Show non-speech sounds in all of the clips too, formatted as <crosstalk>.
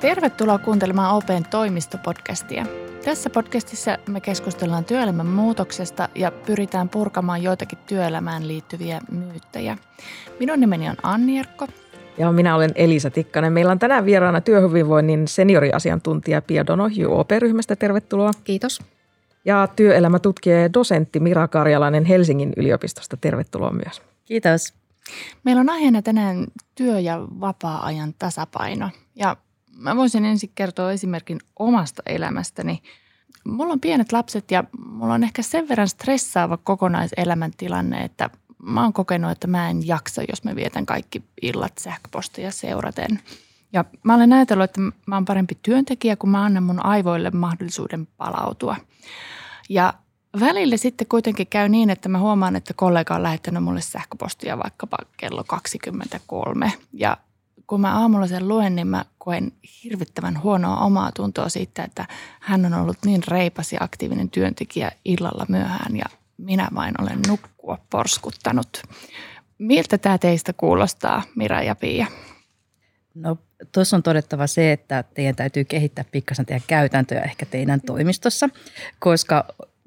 Tervetuloa kuuntelemaan Open toimistopodcastia. Tässä podcastissa me keskustellaan työelämän muutoksesta ja pyritään purkamaan joitakin työelämään liittyviä myyttejä. Minun nimeni on Anni Erkko. Ja minä olen Elisa Tikkanen. Meillä on tänään vieraana työhyvinvoinnin senioriasiantuntija Pia Donohju OP-ryhmästä. Tervetuloa. Kiitos. Ja työelämätutkija ja dosentti Mira Karjalainen Helsingin yliopistosta. Tervetuloa myös. Kiitos. Meillä on aiheena tänään työ- ja vapaa-ajan tasapaino. Ja mä voisin ensin kertoa esimerkin omasta elämästäni. Mulla on pienet lapset ja mulla on ehkä sen verran stressaava kokonaiselämäntilanne, että mä oon kokenut, että mä en jaksa, jos mä vietän kaikki illat sähköpostia seuraten. Ja mä olen ajatellut, että mä oon parempi työntekijä, kun mä annan mun aivoille mahdollisuuden palautua. Ja välillä sitten kuitenkin käy niin, että mä huomaan, että kollega on lähettänyt mulle sähköpostia vaikkapa kello 23. Ja kun mä aamulla sen luen, niin mä koen hirvittävän huonoa omaa tuntoa siitä, että hän on ollut niin reipas ja aktiivinen työntekijä illalla myöhään ja minä vain olen nukkua porskuttanut. Miltä tämä teistä kuulostaa, Mira ja Pia? No tuossa on todettava se, että teidän täytyy kehittää pikkasen teidän käytäntöjä ehkä teidän toimistossa, koska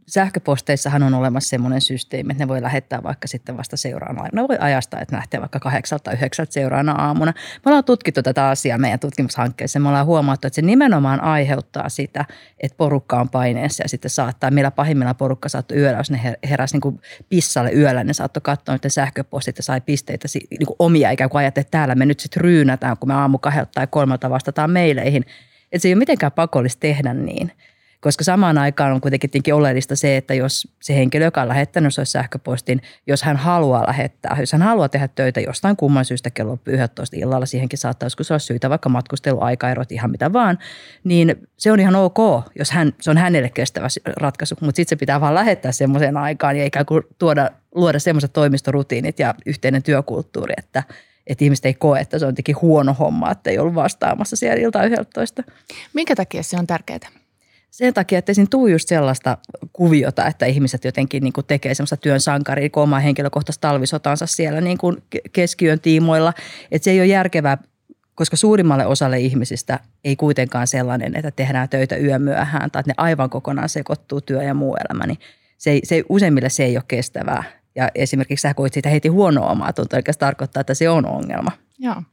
sähköposteissahan on olemassa semmoinen systeemi, että ne voi lähettää vaikka sitten vasta seuraavana. Ne voi ajastaa, että lähtee vaikka kahdeksalta yhdeksältä seuraavana aamuna. Me ollaan tutkittu tätä asiaa meidän tutkimushankkeessa. Me ollaan huomattu, että se nimenomaan aiheuttaa sitä, että porukka on paineessa ja sitten saattaa, meillä pahimmilla porukka saattoi yöllä, jos ne heräsi niin pissalle yöllä, ne saattoi katsoa niiden sähköpostit ja sai pisteitä niin kuin omia ikään kuin ajatella, että täällä me nyt sitten ryynätään, kun me aamu kahdelta tai kolmelta vastataan meileihin. Että se ei ole mitenkään pakollista tehdä niin – koska samaan aikaan on kuitenkin oleellista se, että jos se henkilö, joka on lähettänyt se sähköpostin, jos hän haluaa lähettää, jos hän haluaa tehdä töitä jostain kumman syystä kello 11 illalla, siihenkin saattaa joskus olla syytä, vaikka matkusteluaikaerot, ihan mitä vaan, niin se on ihan ok, jos hän, se on hänelle kestävä ratkaisu, mutta sitten se pitää vaan lähettää semmoiseen aikaan ja ikään kuin tuoda, luoda semmoiset toimistorutiinit ja yhteinen työkulttuuri, että että ihmiset ei koe, että se on jotenkin huono homma, että ei ollut vastaamassa siellä ilta 11. Minkä takia se on tärkeää? Sen takia, että siinä tuu just sellaista kuviota, että ihmiset jotenkin niin kuin tekee semmoista työn sankaria, kun omaa henkilökohtaista talvisotansa siellä niin kuin keskiön tiimoilla. Että se ei ole järkevää, koska suurimmalle osalle ihmisistä ei kuitenkaan sellainen, että tehdään töitä yömyöhään tai että ne aivan kokonaan sekoittuu työ ja muu elämä, niin se, ei, se useimmille se ei ole kestävää. Ja esimerkiksi sä koit siitä heti huonoa omaa tuntoa, eli se tarkoittaa, että se on ongelma. Joo.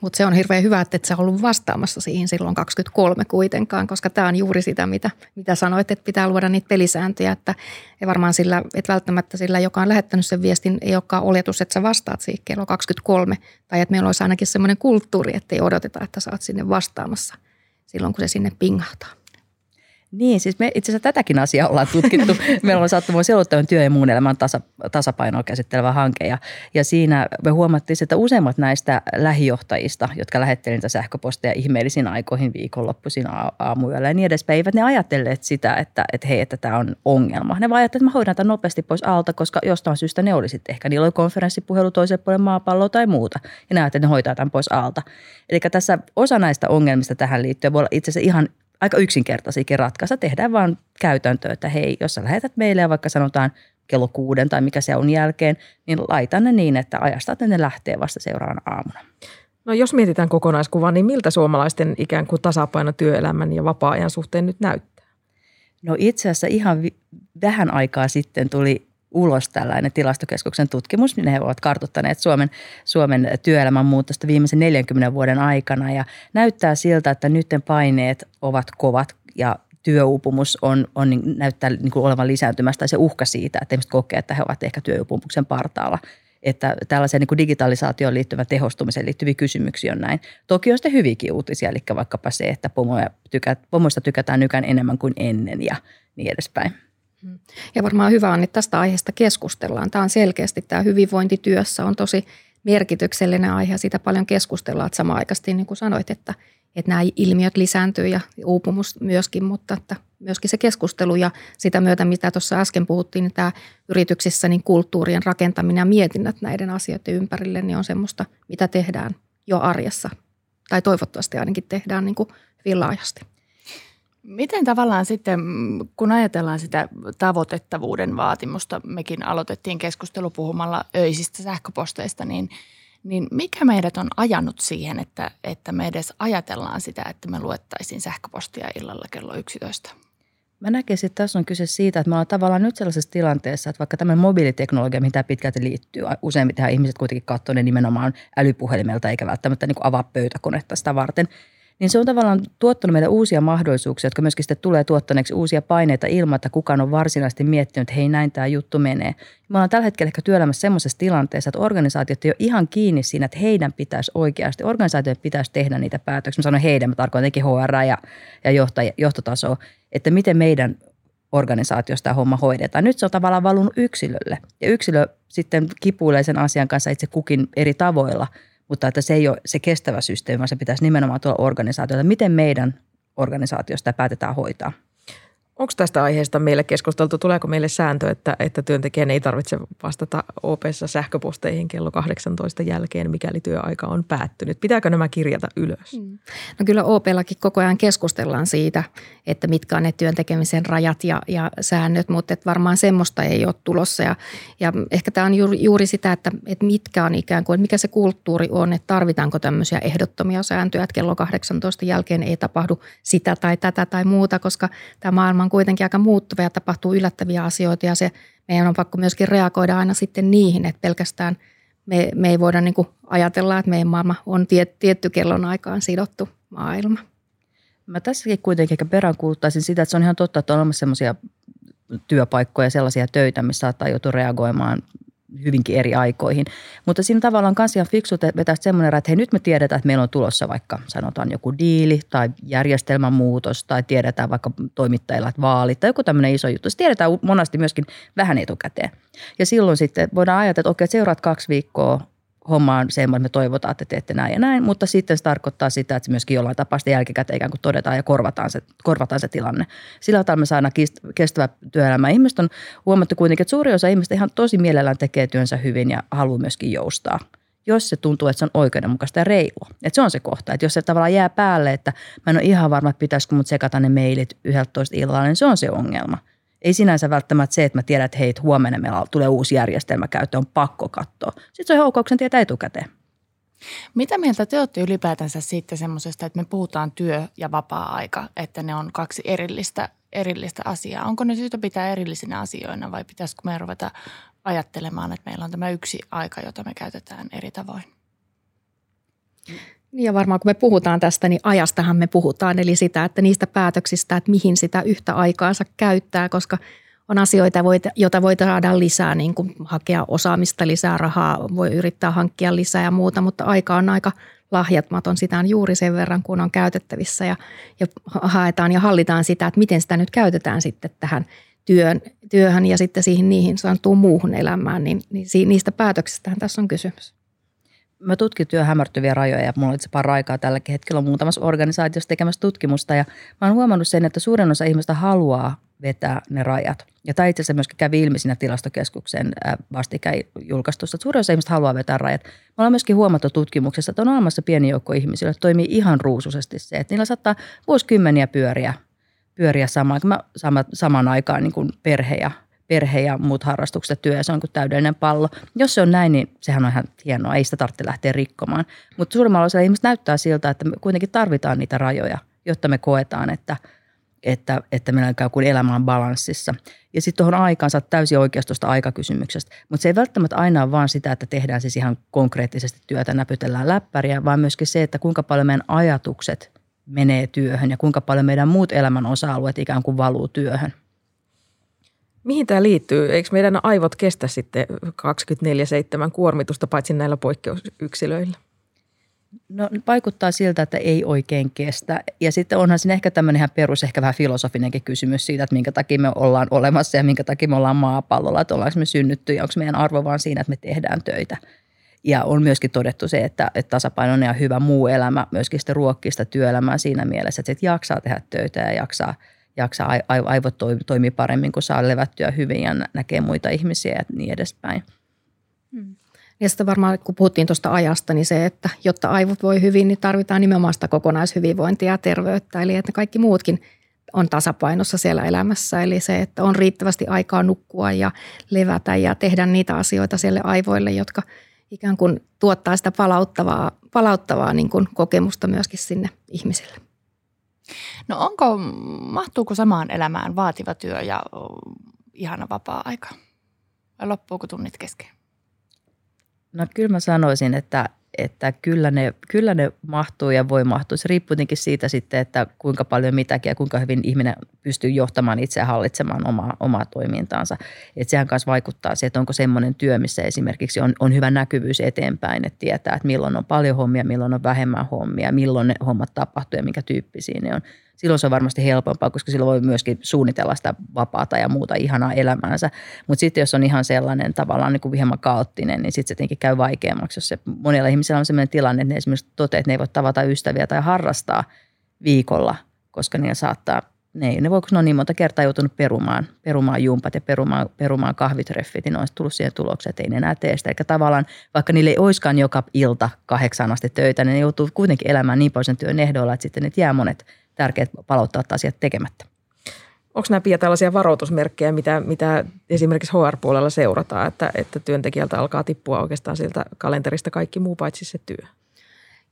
Mutta se on hirveän hyvä, että et sä ollut vastaamassa siihen silloin 23 kuitenkaan, koska tämä on juuri sitä, mitä, mitä sanoit, että pitää luoda niitä pelisääntöjä. Että, ja varmaan sillä, että välttämättä sillä, joka on lähettänyt sen viestin, ei olekaan oletus, että sä vastaat siihen kello 23. Tai että meillä olisi ainakin semmoinen kulttuuri, että ei odoteta, että sä oot sinne vastaamassa silloin, kun se sinne pingahtaa. Niin, siis me itse asiassa tätäkin asiaa ollaan tutkittu. <laughs> Meillä on sattumoin selottavan työ- ja muun elämän tasa, tasapainoa käsittelevä hanke. Ja, ja siinä me huomattiin, että useimmat näistä lähijohtajista, jotka lähettelivät niitä sähköposteja ihmeellisiin aikoihin viikonloppuisin aamuyöllä ja niin edespäin, eivät ne ajatelleet sitä, että, että hei, että tämä on ongelma. Ne vaan ajattelivat, että mä hoidan tämän nopeasti pois alta, koska jostain syystä ne oli sitten ehkä, niillä oli konferenssipuhelu toiselle puolelle maapalloa tai muuta. Ja ne että ne hoitaa tämän pois alta. Eli tässä osa näistä ongelmista tähän liittyen voi olla itse asiassa ihan aika yksinkertaisiakin ratkaisuja. Tehdään vaan käytäntö, että hei, jos sä lähetät meille ja vaikka sanotaan kello kuuden tai mikä se on jälkeen, niin laita ne niin, että ajasta, että ne lähtee vasta seuraavana aamuna. No jos mietitään kokonaiskuvaa, niin miltä suomalaisten ikään kuin tasapaino työelämän ja vapaa-ajan suhteen nyt näyttää? No itse asiassa ihan vi- vähän aikaa sitten tuli ulos tällainen tilastokeskuksen tutkimus. Niin he ovat kartoittaneet Suomen, Suomen työelämän muutosta viimeisen 40 vuoden aikana ja näyttää siltä, että nyt paineet ovat kovat ja työuupumus on, on, niin, näyttää niin kuin olevan lisääntymässä tai se uhka siitä, että ihmiset kokee, että he ovat ehkä työuupumuksen partaalla. Että tällaiseen niin digitalisaatioon liittyvän tehostumiseen liittyviä kysymyksiä on näin. Toki on sitten hyviäkin uutisia, eli vaikkapa se, että pomoja pomoista tykätään nykään enemmän kuin ennen ja niin edespäin. Mm. Ja varmaan hyvä on, että tästä aiheesta keskustellaan. Tämä on selkeästi, tämä hyvinvointityössä on tosi merkityksellinen aihe ja siitä paljon keskustellaan. Että samaan niin kuin sanoit, että, että nämä ilmiöt lisääntyy ja uupumus myöskin, mutta että myöskin se keskustelu ja sitä myötä, mitä tuossa äsken puhuttiin, niin tämä yrityksissä niin kulttuurien rakentaminen ja mietinnät näiden asioiden ympärille, niin on semmoista, mitä tehdään jo arjessa. Tai toivottavasti ainakin tehdään niin kuin hyvin laajasti. Miten tavallaan sitten, kun ajatellaan sitä tavoitettavuuden vaatimusta, mekin aloitettiin keskustelu puhumalla öisistä sähköposteista, niin, niin mikä meidät on ajanut siihen, että, että me edes ajatellaan sitä, että me luettaisiin sähköpostia illalla kello 11? Mä näkisin, että tässä on kyse siitä, että me ollaan tavallaan nyt sellaisessa tilanteessa, että vaikka tämä mobiiliteknologia, mitä pitkälti liittyy, useimmiten ihmiset kuitenkin katsoo ne nimenomaan älypuhelimelta eikä välttämättä niin avaa pöytäkonetta sitä varten – niin se on tavallaan tuottanut meille uusia mahdollisuuksia, jotka myöskin sitten tulee tuottaneeksi uusia paineita ilman, että kukaan on varsinaisesti miettinyt, että hei näin tämä juttu menee. Me ollaan tällä hetkellä ehkä työelämässä semmoisessa tilanteessa, että organisaatiot ei ole ihan kiinni siinä, että heidän pitäisi oikeasti, organisaatioiden pitäisi tehdä niitä päätöksiä. Mä sanon heidän, mä tarkoitan HR ja, ja johtotasoa, että miten meidän organisaatiosta homma hoidetaan. Nyt se on tavallaan valunut yksilölle ja yksilö sitten kipuilee sen asian kanssa itse kukin eri tavoilla – mutta että se ei ole se kestävä systeemi, vaan se pitäisi nimenomaan tuolla organisaatiolta. Miten meidän organisaatiosta päätetään hoitaa? Onko tästä aiheesta meille keskusteltu? Tuleeko meille sääntö, että, että työntekijän ei tarvitse vastata OPssa sähköposteihin kello 18 jälkeen, mikäli työaika on päättynyt? Pitääkö nämä kirjata ylös? Mm. No kyllä OPllakin koko ajan keskustellaan siitä, että mitkä on ne työntekemisen rajat ja, ja säännöt, mutta että varmaan semmoista ei ole tulossa. Ja, ja ehkä tämä on juuri, juuri sitä, että, että mitkä on ikään kuin, mikä se kulttuuri on, että tarvitaanko tämmöisiä ehdottomia sääntöjä, että kello 18 jälkeen ei tapahdu sitä tai tätä tai muuta, koska tämä maailma on kuitenkin aika muuttuva ja tapahtuu yllättäviä asioita ja se meidän on pakko myöskin reagoida aina sitten niihin, että pelkästään me, me ei voida niin kuin ajatella, että meidän maailma on tiet, tietty kellon aikaan sidottu maailma. Mä tässäkin kuitenkin ehkä peräänkuuluttaisin sitä, että se on ihan totta, että on olemassa sellaisia työpaikkoja, sellaisia töitä, missä saattaa joutua reagoimaan hyvinkin eri aikoihin. Mutta siinä tavallaan kans ihan fiksu vetää semmoinen, että hei nyt me tiedetään, että meillä on tulossa vaikka sanotaan joku diili tai järjestelmän muutos tai tiedetään vaikka toimittajilla että vaalit tai joku tämmöinen iso juttu. Se tiedetään monasti myöskin vähän etukäteen. Ja silloin sitten voidaan ajatella, että okei, seuraat kaksi viikkoa homma on semmoinen, että me toivotaan, että teette näin ja näin, mutta sitten se tarkoittaa sitä, että se myöskin jollain tapaa sitten jälkikäteen ikään kuin todetaan ja korvataan se, korvataan se tilanne. Sillä tavalla me saadaan kestävä työelämä. Ihmiset on huomattu kuitenkin, että suuri osa ihmistä ihan tosi mielellään tekee työnsä hyvin ja haluaa myöskin joustaa jos se tuntuu, että se on oikeudenmukaista ja reilua. Että se on se kohta. Että jos se tavallaan jää päälle, että mä en ole ihan varma, että pitäisikö mut sekata ne mailit 11 illalla, niin se on se ongelma. Ei sinänsä välttämättä se, että mä tiedän, että hei, huomenna meillä tulee uusi järjestelmä käyttöön, on pakko katsoa. Sitten se on houkauksen tietää etukäteen. Mitä mieltä te olette ylipäätänsä siitä semmoisesta, että me puhutaan työ- ja vapaa-aika, että ne on kaksi erillistä, erillistä asiaa? Onko ne syytä pitää erillisinä asioina vai pitäisikö me ruveta ajattelemaan, että meillä on tämä yksi aika, jota me käytetään eri tavoin? Niin ja varmaan kun me puhutaan tästä, niin ajastahan me puhutaan, eli sitä, että niistä päätöksistä, että mihin sitä yhtä aikaansa käyttää, koska on asioita, joita voi saada lisää, niin kuin hakea osaamista, lisää rahaa, voi yrittää hankkia lisää ja muuta, mutta aika on aika lahjatmaton. Sitä on juuri sen verran, kun on käytettävissä ja, ja haetaan ja hallitaan sitä, että miten sitä nyt käytetään sitten tähän työn, työhön ja sitten siihen niihin sanottuun muuhun elämään, niin, niin niistä päätöksistähän tässä on kysymys mä tutkin työn hämärtyviä rajoja ja mulla on itse aikaa tälläkin hetkellä muutamassa organisaatiossa tekemässä tutkimusta ja mä oon huomannut sen, että suurin osa ihmistä haluaa vetää ne rajat. Ja tämä itse asiassa myöskin kävi ilmi siinä tilastokeskuksen vastikään julkaistussa, että suurin osa ihmistä haluaa vetää rajat. Me ollaan myöskin huomattu tutkimuksessa, että on olemassa pieni joukko ihmisiä, joilla toimii ihan ruusuisesti se, että niillä saattaa vuosikymmeniä pyöriä, pyöriä samaan, samaan aikaan niin kuin perhe ja perhe ja muut harrastukset työ ja se on kuin täydellinen pallo. Jos se on näin, niin sehän on ihan hienoa, ei sitä tarvitse lähteä rikkomaan. Mutta suurimmalla osalla ihmistä näyttää siltä, että me kuitenkin tarvitaan niitä rajoja, jotta me koetaan, että, että, että meillä on kuin elämä on balanssissa. Ja sitten tuohon aikaan saat täysin oikeasta tuosta aikakysymyksestä. Mutta se ei välttämättä aina ole vaan sitä, että tehdään siis ihan konkreettisesti työtä, näpytellään läppäriä, vaan myöskin se, että kuinka paljon meidän ajatukset menee työhön ja kuinka paljon meidän muut elämän osa-alueet ikään kuin valuu työhön. Mihin tämä liittyy? Eikö meidän aivot kestä sitten 24-7 kuormitusta paitsi näillä poikkeusyksilöillä? No vaikuttaa siltä, että ei oikein kestä. Ja sitten onhan siinä ehkä tämmöinen ihan perus, ehkä vähän filosofinenkin kysymys siitä, että minkä takia me ollaan olemassa ja minkä takia me ollaan maapallolla. Että ollaanko me synnytty ja onko meidän arvo vaan siinä, että me tehdään töitä. Ja on myöskin todettu se, että, että tasapainoinen ja hyvä muu elämä myöskin sitä työelämää siinä mielessä, että sit jaksaa tehdä töitä ja jaksaa – jaksaa, aivot toimii paremmin, kun saa levättyä hyvin ja näkee muita ihmisiä ja niin edespäin. Hmm. Ja sitten varmaan, kun puhuttiin tuosta ajasta, niin se, että jotta aivot voi hyvin, niin tarvitaan nimenomaan sitä kokonaishyvinvointia ja terveyttä. Eli että kaikki muutkin on tasapainossa siellä elämässä. Eli se, että on riittävästi aikaa nukkua ja levätä ja tehdä niitä asioita siellä aivoille, jotka ikään kuin tuottaa sitä palauttavaa, palauttavaa niin kuin kokemusta myöskin sinne ihmisille. No onko, mahtuuko samaan elämään vaativa työ ja ihana vapaa-aika? Vai loppuuko tunnit kesken? No kyllä mä sanoisin, että että kyllä ne, kyllä ne mahtuu ja voi mahtua. Se riippuu tietenkin siitä sitten, että kuinka paljon mitäkin ja kuinka hyvin ihminen pystyy johtamaan itse hallitsemaan omaa, omaa toimintaansa. Että sehän kanssa vaikuttaa siihen, että onko semmoinen työ, missä esimerkiksi on, on hyvä näkyvyys eteenpäin, että tietää, että milloin on paljon hommia, milloin on vähemmän hommia, milloin ne hommat tapahtuu ja minkä tyyppisiä ne on silloin se on varmasti helpompaa, koska silloin voi myöskin suunnitella sitä vapaata ja muuta ihanaa elämäänsä. Mutta sitten jos on ihan sellainen tavallaan niin kuin hieman kaoottinen, niin sitten se tietenkin käy vaikeammaksi, jos se monilla ihmisillä on sellainen tilanne, että ne esimerkiksi toteaa, että ne ei voi tavata ystäviä tai harrastaa viikolla, koska niillä saattaa ne, ne voi, kun ne on niin monta kertaa joutunut perumaan, perumaan jumpat ja perumaan, perumaan kahvitreffit, niin ne olisi tullut siihen tulokseen, että ei ne enää tee sitä. Eli tavallaan, vaikka niille ei olisikaan joka ilta kahdeksaan asti töitä, niin ne joutuu kuitenkin elämään niin paljon sen työn ehdoilla, että sitten ne jää monet tärkeät palauttaa asiat tekemättä. Onko nämä Pia tällaisia varoitusmerkkejä, mitä, mitä esimerkiksi HR-puolella seurataan, että, että työntekijältä alkaa tippua oikeastaan siltä kalenterista kaikki muu paitsi se työ?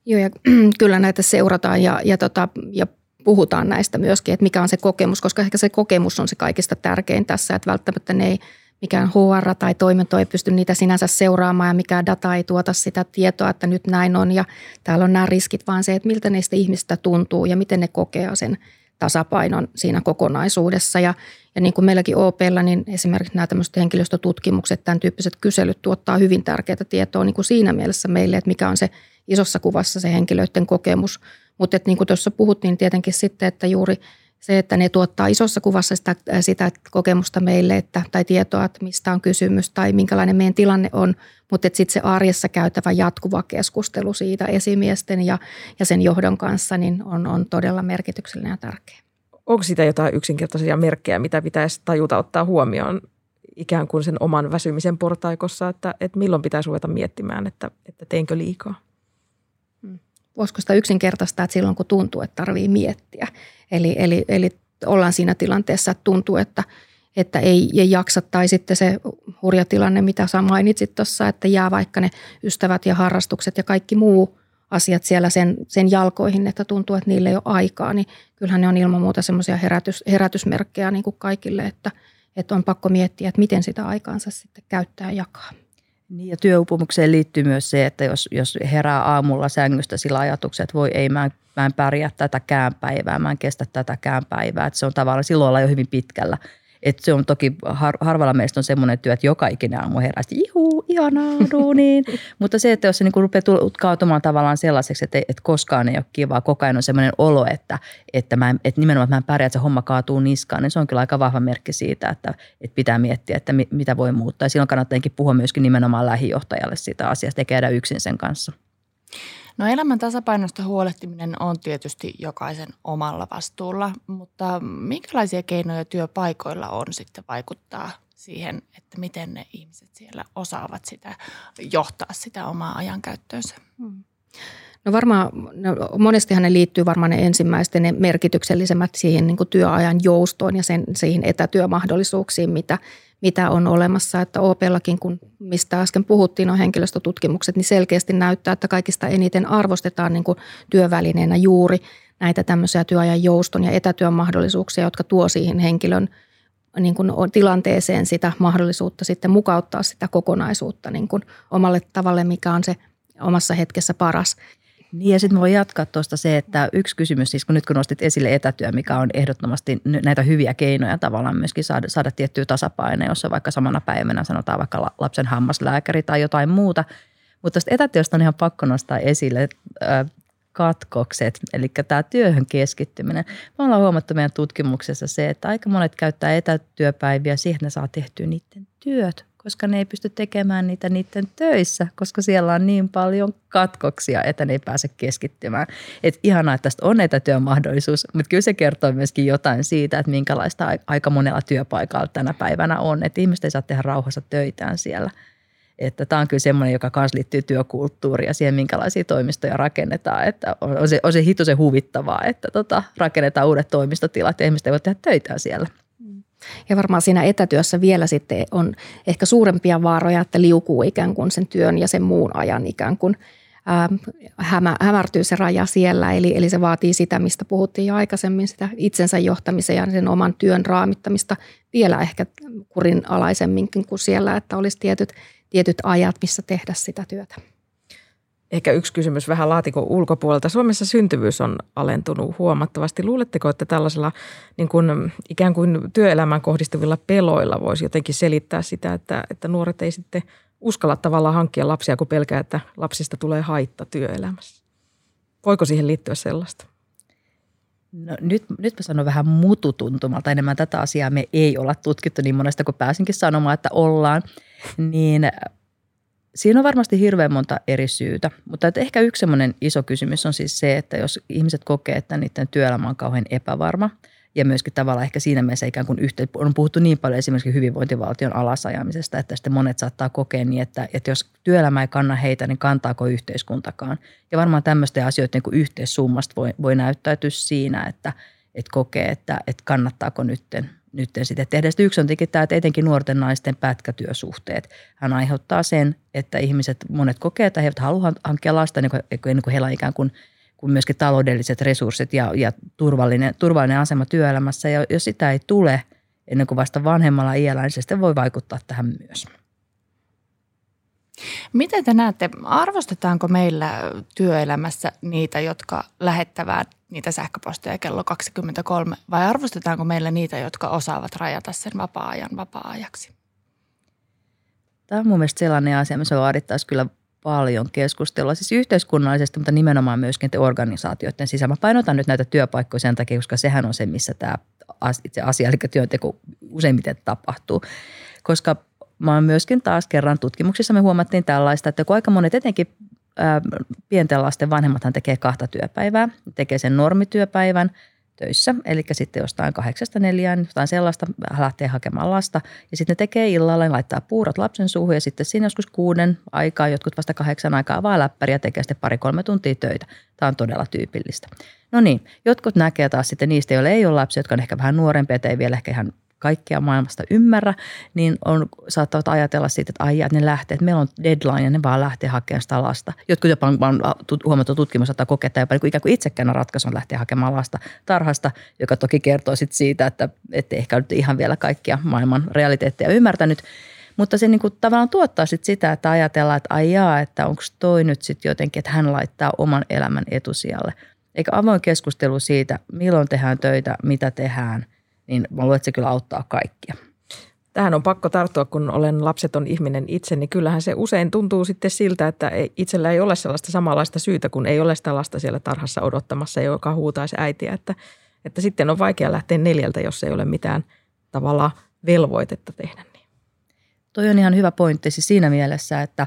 Joo, ja <clears throat> kyllä näitä seurataan ja, ja, tota, ja puhutaan näistä myöskin, että mikä on se kokemus, koska ehkä se kokemus on se kaikista tärkein tässä, että välttämättä ne ei mikään HR tai toiminto ei pysty niitä sinänsä seuraamaan ja mikään data ei tuota sitä tietoa, että nyt näin on ja täällä on nämä riskit, vaan se, että miltä niistä ihmistä tuntuu ja miten ne kokee sen tasapainon siinä kokonaisuudessa. Ja, ja niin kuin meilläkin OPlla, niin esimerkiksi nämä tämmöiset henkilöstötutkimukset, tämän tyyppiset kyselyt tuottaa hyvin tärkeää tietoa niin kuin siinä mielessä meille, että mikä on se isossa kuvassa se henkilöiden kokemus. Mutta niin kuin tuossa puhuttiin tietenkin sitten, että juuri – se, että ne tuottaa isossa kuvassa sitä, sitä kokemusta meille että, tai tietoa, että mistä on kysymys tai minkälainen meidän tilanne on, mutta sitten se arjessa käytävä jatkuva keskustelu siitä esimiesten ja, ja sen johdon kanssa niin on, on todella merkityksellinen ja tärkeä. Onko sitä jotain yksinkertaisia merkkejä, mitä pitäisi tajuta ottaa huomioon ikään kuin sen oman väsymisen portaikossa, että, että milloin pitäisi ruveta miettimään, että, että teenkö liikaa? Voisiko sitä yksinkertaistaa, että silloin kun tuntuu, että tarvii miettiä. Eli, eli, eli ollaan siinä tilanteessa, että tuntuu, että, että ei, ei jaksa tai sitten se hurja tilanne, mitä sä mainitsit tuossa, että jää vaikka ne ystävät ja harrastukset ja kaikki muu asiat siellä sen, sen jalkoihin, että tuntuu, että niille ei ole aikaa, niin kyllähän ne on ilman muuta semmoisia herätys, herätysmerkkejä niin kuin kaikille, että, että on pakko miettiä, että miten sitä aikaansa sitten käyttää ja jakaa. Niin ja työupumukseen liittyy myös se, että jos, jos herää aamulla sängystä sillä ajatuksella, että voi ei, mä en, mä en pärjää tätäkään päivää, mä en kestä tätäkään päivää. Että se on tavallaan, silloin ollaan jo hyvin pitkällä. Et se on toki, har, harvalla meistä on semmoinen työ, että joka ikinen aamu herää, ihuu, ihanaa, duuniin. <laughs> Mutta se, että jos se niin rupeaa kaatumaan tavallaan sellaiseksi, että, että koskaan ei ole kivaa, koko ajan on semmoinen olo, että, että, mä en, että nimenomaan että mä en pärjää, että se homma kaatuu niskaan, niin se on kyllä aika vahva merkki siitä, että, että pitää miettiä, että mitä voi muuttaa. Ja silloin kannattaa puhua myöskin nimenomaan lähijohtajalle siitä asiasta ja käydä yksin sen kanssa. No elämän tasapainosta huolehtiminen on tietysti jokaisen omalla vastuulla, mutta minkälaisia keinoja työpaikoilla on sitten vaikuttaa siihen, että miten ne ihmiset siellä osaavat sitä johtaa sitä omaa ajankäyttöönsä? Hmm. No varmaan, no monestihan ne liittyy varmaan ne ensimmäisten ne merkityksellisemmät siihen niin työajan joustoon ja sen, siihen etätyömahdollisuuksiin, mitä, mitä on olemassa. Että OPllakin, kun mistä äsken puhuttiin, on henkilöstötutkimukset, niin selkeästi näyttää, että kaikista eniten arvostetaan niin kuin työvälineenä juuri näitä tämmöisiä työajan jouston ja etätyön mahdollisuuksia, jotka tuo siihen henkilön niin kuin tilanteeseen sitä mahdollisuutta sitten mukauttaa sitä kokonaisuutta niin kuin omalle tavalle, mikä on se omassa hetkessä paras. Niin ja sitten voi jatkaa tuosta se, että yksi kysymys, siis kun nyt kun nostit esille etätyö, mikä on ehdottomasti näitä hyviä keinoja tavallaan myöskin saada, saada tiettyä tasapainoa, jos on vaikka samana päivänä sanotaan vaikka lapsen hammaslääkäri tai jotain muuta. Mutta tästä etätyöstä on ihan pakko nostaa esille katkokset, eli tämä työhön keskittyminen. Me ollaan huomattu meidän tutkimuksessa se, että aika monet käyttää etätyöpäiviä siihen, että ne saa tehtyä niiden työt koska ne ei pysty tekemään niitä niiden töissä, koska siellä on niin paljon katkoksia, että ne ei pääse keskittymään. Et ihanaa, että tästä on etätyömahdollisuus, mutta kyllä se kertoo myöskin jotain siitä, että minkälaista aika monella työpaikalla tänä päivänä on, että ihmiset ei saa tehdä rauhassa töitään siellä. Että tämä on kyllä semmoinen, joka myös liittyy työkulttuuriin ja siihen, minkälaisia toimistoja rakennetaan. Että on se, on se hitosen huvittavaa, että tota, rakennetaan uudet toimistotilat ja ihmiset eivät tehdä töitä siellä. Ja varmaan siinä etätyössä vielä sitten on ehkä suurempia vaaroja, että liukuu ikään kuin sen työn ja sen muun ajan ikään kuin hämä, hämärtyy se raja siellä. Eli, eli se vaatii sitä, mistä puhuttiin jo aikaisemmin, sitä itsensä johtamisen ja sen oman työn raamittamista vielä ehkä kurinalaisemminkin kuin siellä, että olisi tietyt, tietyt ajat, missä tehdä sitä työtä. Ehkä yksi kysymys vähän laatikon ulkopuolelta. Suomessa syntyvyys on alentunut huomattavasti. Luuletteko, että tällaisella niin kuin, ikään kuin työelämään kohdistuvilla peloilla voisi jotenkin selittää sitä, että, että nuoret ei sitten uskalla tavallaan hankkia lapsia, kun pelkää, että lapsista tulee haitta työelämässä? Voiko siihen liittyä sellaista? No, nyt, nyt mä sanon vähän mututuntumalta enemmän tätä asiaa. Me ei olla tutkittu niin monesta kuin pääsinkin sanomaan, että ollaan. Niin Siinä on varmasti hirveän monta eri syytä, mutta että ehkä yksi semmoinen iso kysymys on siis se, että jos ihmiset kokee, että niiden työelämä on kauhean epävarma ja myöskin tavallaan ehkä siinä mielessä ikään kuin yhteen, on puhuttu niin paljon esimerkiksi hyvinvointivaltion alasajamisesta, että sitten monet saattaa kokea niin, että, että jos työelämä ei kanna heitä, niin kantaako yhteiskuntakaan. Ja varmaan tämmöisten asioiden niin yhteissummasta voi, voi näyttäytyä siinä, että, että kokee, että, että kannattaako nytten nyt sitten tehdä. Sitten yksi on tietenkin tämä, että etenkin nuorten naisten pätkätyösuhteet. Hän aiheuttaa sen, että ihmiset, monet kokee, että he eivät halua hankkia lasta ennen kuin, ennen kuin heillä on ikään kuin, kuin myöskin taloudelliset resurssit ja, ja turvallinen, turvallinen asema työelämässä. Ja jos sitä ei tule ennen kuin vasta vanhemmalla iällä, niin se sitten voi vaikuttaa tähän myös. Miten te näette, arvostetaanko meillä työelämässä niitä, jotka lähettävät niitä sähköposteja kello 23 vai arvostetaanko meillä niitä, jotka osaavat rajata sen vapaa-ajan vapaa-ajaksi? Tämä on mun mielestä sellainen asia, missä vaadittaisiin kyllä paljon keskustelua, siis yhteiskunnallisesti, mutta nimenomaan myöskin organisaatioiden sisällä. Mä painotan nyt näitä työpaikkoja sen takia, koska sehän on se, missä tämä itse asia, eli työnteko useimmiten tapahtuu. Koska oon myöskin taas kerran tutkimuksissa me huomattiin tällaista, että kun aika monet etenkin ää, pienten lasten vanhemmathan tekee kahta työpäivää, tekee sen normityöpäivän töissä, eli sitten jostain kahdeksasta neljään, jotain sellaista, lähtee hakemaan lasta. Ja sitten ne tekee illalla, ne laittaa puurot lapsen suuhun ja sitten siinä joskus kuuden aikaa, jotkut vasta kahdeksan aikaa vaan läppäri ja tekee sitten pari-kolme tuntia töitä. Tämä on todella tyypillistä. No niin, jotkut näkee taas sitten niistä, joille ei ole lapsia, jotka on ehkä vähän nuorempia, että ei vielä ehkä ihan kaikkea maailmasta ymmärrä, niin on, saattavat ajatella siitä, että ai, ne lähtee, että meillä on deadline ja ne vaan lähtee hakemaan sitä lasta. Jotkut jopa on huomattu tutkimus, että kokea jopa niin kuin ikään kuin itsekään ratkaisun lähteä hakemaan lasta tarhasta, joka toki kertoo sit siitä, että ette ehkä nyt ihan vielä kaikkia maailman realiteetteja ymmärtänyt. Mutta se niin kuin tavallaan tuottaa sit sitä, että ajatellaan, että ai jaa, että onko toi nyt sitten jotenkin, että hän laittaa oman elämän etusijalle. Eikä avoin keskustelu siitä, milloin tehdään töitä, mitä tehdään – niin mä luulen, että se kyllä auttaa kaikkia. Tähän on pakko tarttua, kun olen lapseton ihminen itse, niin kyllähän se usein tuntuu sitten siltä, että itsellä ei ole sellaista samanlaista syytä, kun ei ole sitä lasta siellä tarhassa odottamassa, joka huutaisi äitiä, että, että sitten on vaikea lähteä neljältä, jos ei ole mitään tavallaan velvoitetta tehdä niin. Toi on ihan hyvä pointti siis siinä mielessä, että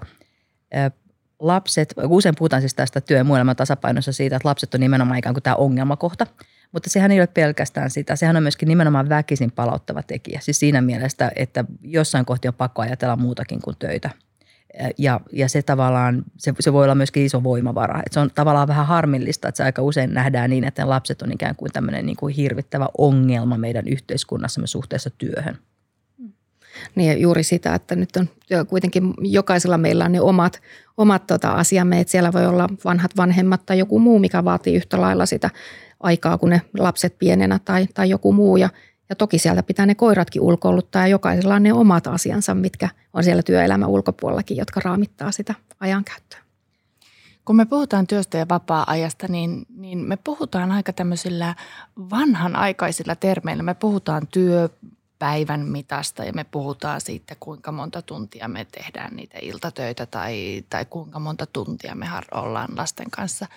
lapset, usein puhutaan siis tästä työ- ja tasapainossa siitä, että lapset on nimenomaan ikään kuin tämä ongelmakohta – mutta sehän ei ole pelkästään sitä. Sehän on myöskin nimenomaan väkisin palauttava tekijä. Siis siinä mielessä, että jossain kohti on pakko ajatella muutakin kuin töitä. Ja, ja se tavallaan, se, se voi olla myöskin iso voimavara. Et se on tavallaan vähän harmillista, että se aika usein nähdään niin, että lapset on ikään kuin tämmöinen niin kuin hirvittävä ongelma meidän yhteiskunnassamme suhteessa työhön. Niin juuri sitä, että nyt on kuitenkin jokaisella meillä on ne omat, omat tota asiamme, että siellä voi olla vanhat vanhemmat tai joku muu, mikä vaatii yhtä lailla sitä aikaa kuin ne lapset pienenä tai, tai joku muu. Ja, ja toki sieltä pitää ne koiratkin ulkoiluttaa ja jokaisella on ne omat asiansa, mitkä on siellä työelämän ulkopuolellakin, jotka raamittaa sitä ajankäyttöä. Kun me puhutaan työstä ja vapaa-ajasta, niin, niin me puhutaan aika tämmöisillä vanhanaikaisilla termeillä. Me puhutaan työpäivän mitasta ja me puhutaan siitä, kuinka monta tuntia me tehdään niitä iltatöitä tai, tai kuinka monta tuntia me ollaan lasten kanssa.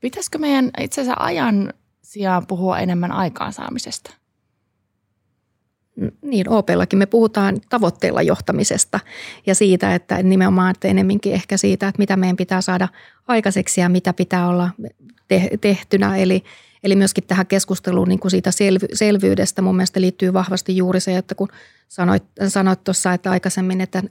Pitäisikö meidän itse asiassa ajan sijaan puhua enemmän aikaansaamisesta? Niin, OP-lakin me puhutaan tavoitteilla johtamisesta ja siitä, että nimenomaan että enemminkin ehkä siitä, että mitä meidän pitää saada aikaiseksi ja mitä pitää olla te- tehtynä. Eli, eli myöskin tähän keskusteluun niin kuin siitä selvy- selvyydestä mun mielestä liittyy vahvasti juuri se, että kun sanoit, sanoit tuossa että aikaisemmin, että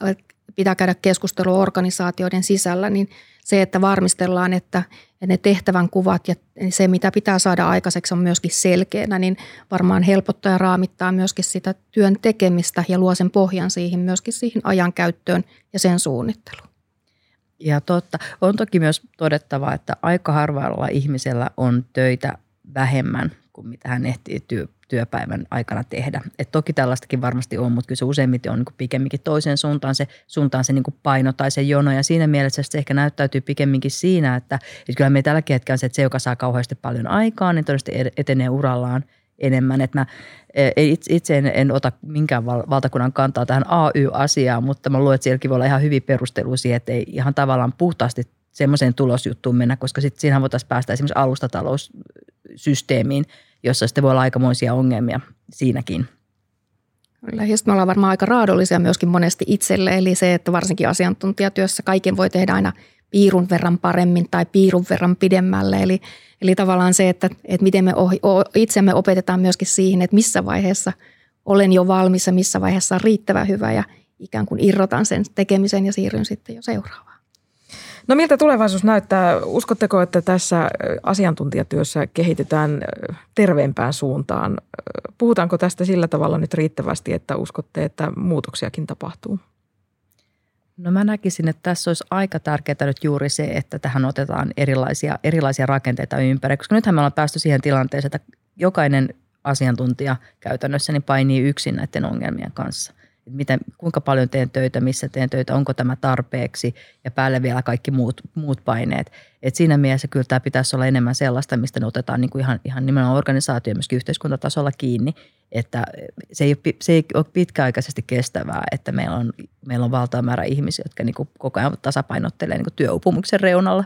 pitää käydä keskustelua organisaatioiden sisällä, niin se, että varmistellaan, että ne tehtävän kuvat ja se, mitä pitää saada aikaiseksi, on myöskin selkeänä, niin varmaan helpottaa ja raamittaa myöskin sitä työn tekemistä ja luo sen pohjan siihen myöskin siihen ajankäyttöön ja sen suunnitteluun. Ja totta. On toki myös todettava, että aika harvalla ihmisellä on töitä vähemmän kuin mitä hän ehtii työ, työpäivän aikana tehdä. Et toki tällaistakin varmasti on, mutta kyllä se useimmiten on niin pikemminkin toiseen suuntaan se, suuntaan se niin paino tai se jono. Ja siinä mielessä se ehkä näyttäytyy pikemminkin siinä, että, että kyllä me tälläkin hetkellä se, että se, joka saa kauheasti paljon aikaa, niin todennäköisesti etenee urallaan enemmän. Että mä e, itse en, en ota minkään valtakunnan kantaa tähän AY-asiaan, mutta mä luulen, että sielläkin voi olla ihan hyvin perustelu siihen, että ei ihan tavallaan puhtaasti semmoiseen tulosjuttuun mennä, koska sitten siinähän voitaisiin päästä esimerkiksi alustataloussysteemiin, jossa sitten voi olla aikamoisia ongelmia siinäkin. Kyllä, ja me ollaan varmaan aika raadollisia myöskin monesti itselle, eli se, että varsinkin asiantuntijatyössä kaiken voi tehdä aina piirun verran paremmin tai piirun verran pidemmälle. Eli, eli tavallaan se, että, että miten me ohi, itsemme opetetaan myöskin siihen, että missä vaiheessa olen jo valmis ja missä vaiheessa on riittävän hyvä ja ikään kuin irrotan sen tekemisen ja siirryn sitten jo seuraavaan. No miltä tulevaisuus näyttää? Uskotteko, että tässä asiantuntijatyössä kehitetään terveempään suuntaan? Puhutaanko tästä sillä tavalla nyt riittävästi, että uskotte, että muutoksiakin tapahtuu? No mä näkisin, että tässä olisi aika tärkeää nyt juuri se, että tähän otetaan erilaisia, erilaisia rakenteita ympäri, koska nythän me ollaan päästy siihen tilanteeseen, että jokainen asiantuntija käytännössä niin painii yksin näiden ongelmien kanssa miten, kuinka paljon teen töitä, missä teen töitä, onko tämä tarpeeksi ja päälle vielä kaikki muut, muut paineet. Et siinä mielessä kyllä tämä pitäisi olla enemmän sellaista, mistä ne otetaan niin kuin ihan, ihan nimenomaan organisaatio myöskin yhteiskuntatasolla kiinni, että se ei, ole, se ei ole pitkäaikaisesti kestävää, että meillä on, meillä on valtava määrä ihmisiä, jotka niin kuin koko ajan tasapainottelee niin kuin työupumuksen reunalla.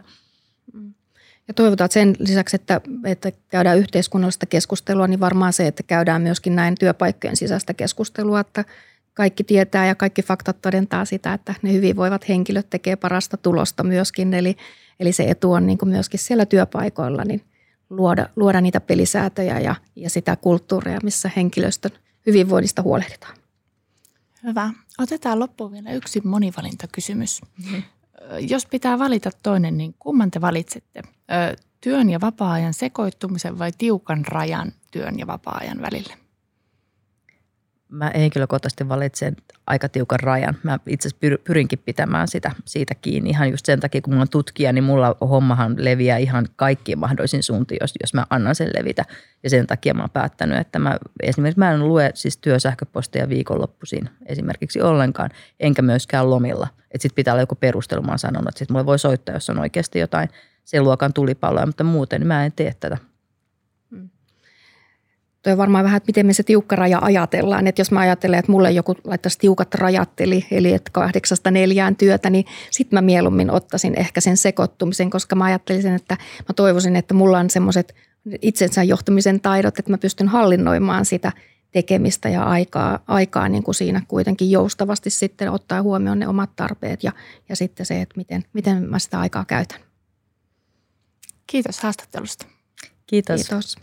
Ja toivotaan että sen lisäksi, että, että käydään yhteiskunnallista keskustelua, niin varmaan se, että käydään myöskin näin työpaikkojen sisäistä keskustelua, että – kaikki tietää ja kaikki faktat todentaa sitä, että ne hyvinvoivat henkilöt tekee parasta tulosta myöskin. Eli, eli se etu on niin kuin myöskin siellä työpaikoilla niin luoda, luoda niitä pelisäätöjä ja, ja sitä kulttuuria, missä henkilöstön hyvinvoinnista huolehditaan. Hyvä. Otetaan loppuun vielä yksi monivalintakysymys. Mm-hmm. Jos pitää valita toinen, niin kumman te valitsette? Työn ja vapaa-ajan sekoittumisen vai tiukan rajan työn ja vapaa-ajan välille? Mä henkilökohtaisesti valitsen aika tiukan rajan. Mä itse asiassa pyrinkin pitämään sitä, siitä kiinni ihan just sen takia, kun mulla on tutkija, niin mulla hommahan leviää ihan kaikkiin mahdollisiin suuntiin, jos, jos mä annan sen levitä. Ja sen takia mä oon päättänyt, että mä esimerkiksi mä en lue siis työsähköposteja viikonloppuisin esimerkiksi ollenkaan, enkä myöskään lomilla. Että sit pitää olla joku perustelu, mä oon sanonut, että sit mulle voi soittaa, jos on oikeasti jotain sen luokan tulipalloja, mutta muuten mä en tee tätä Tuo varmaan vähän, että miten me se tiukka raja ajatellaan. Että jos mä ajattelen, että mulle joku laittaisi tiukat rajat, eli, eli että kahdeksasta neljään työtä, niin sitten mä mieluummin ottaisin ehkä sen sekoittumisen, koska mä ajattelisin, että mä toivoisin, että mulla on semmoiset itsensä johtamisen taidot, että mä pystyn hallinnoimaan sitä tekemistä ja aikaa, aikaa niin kuin siinä kuitenkin joustavasti sitten ottaa huomioon ne omat tarpeet ja, ja sitten se, että miten, miten mä sitä aikaa käytän. Kiitos haastattelusta. Kiitos. Kiitos.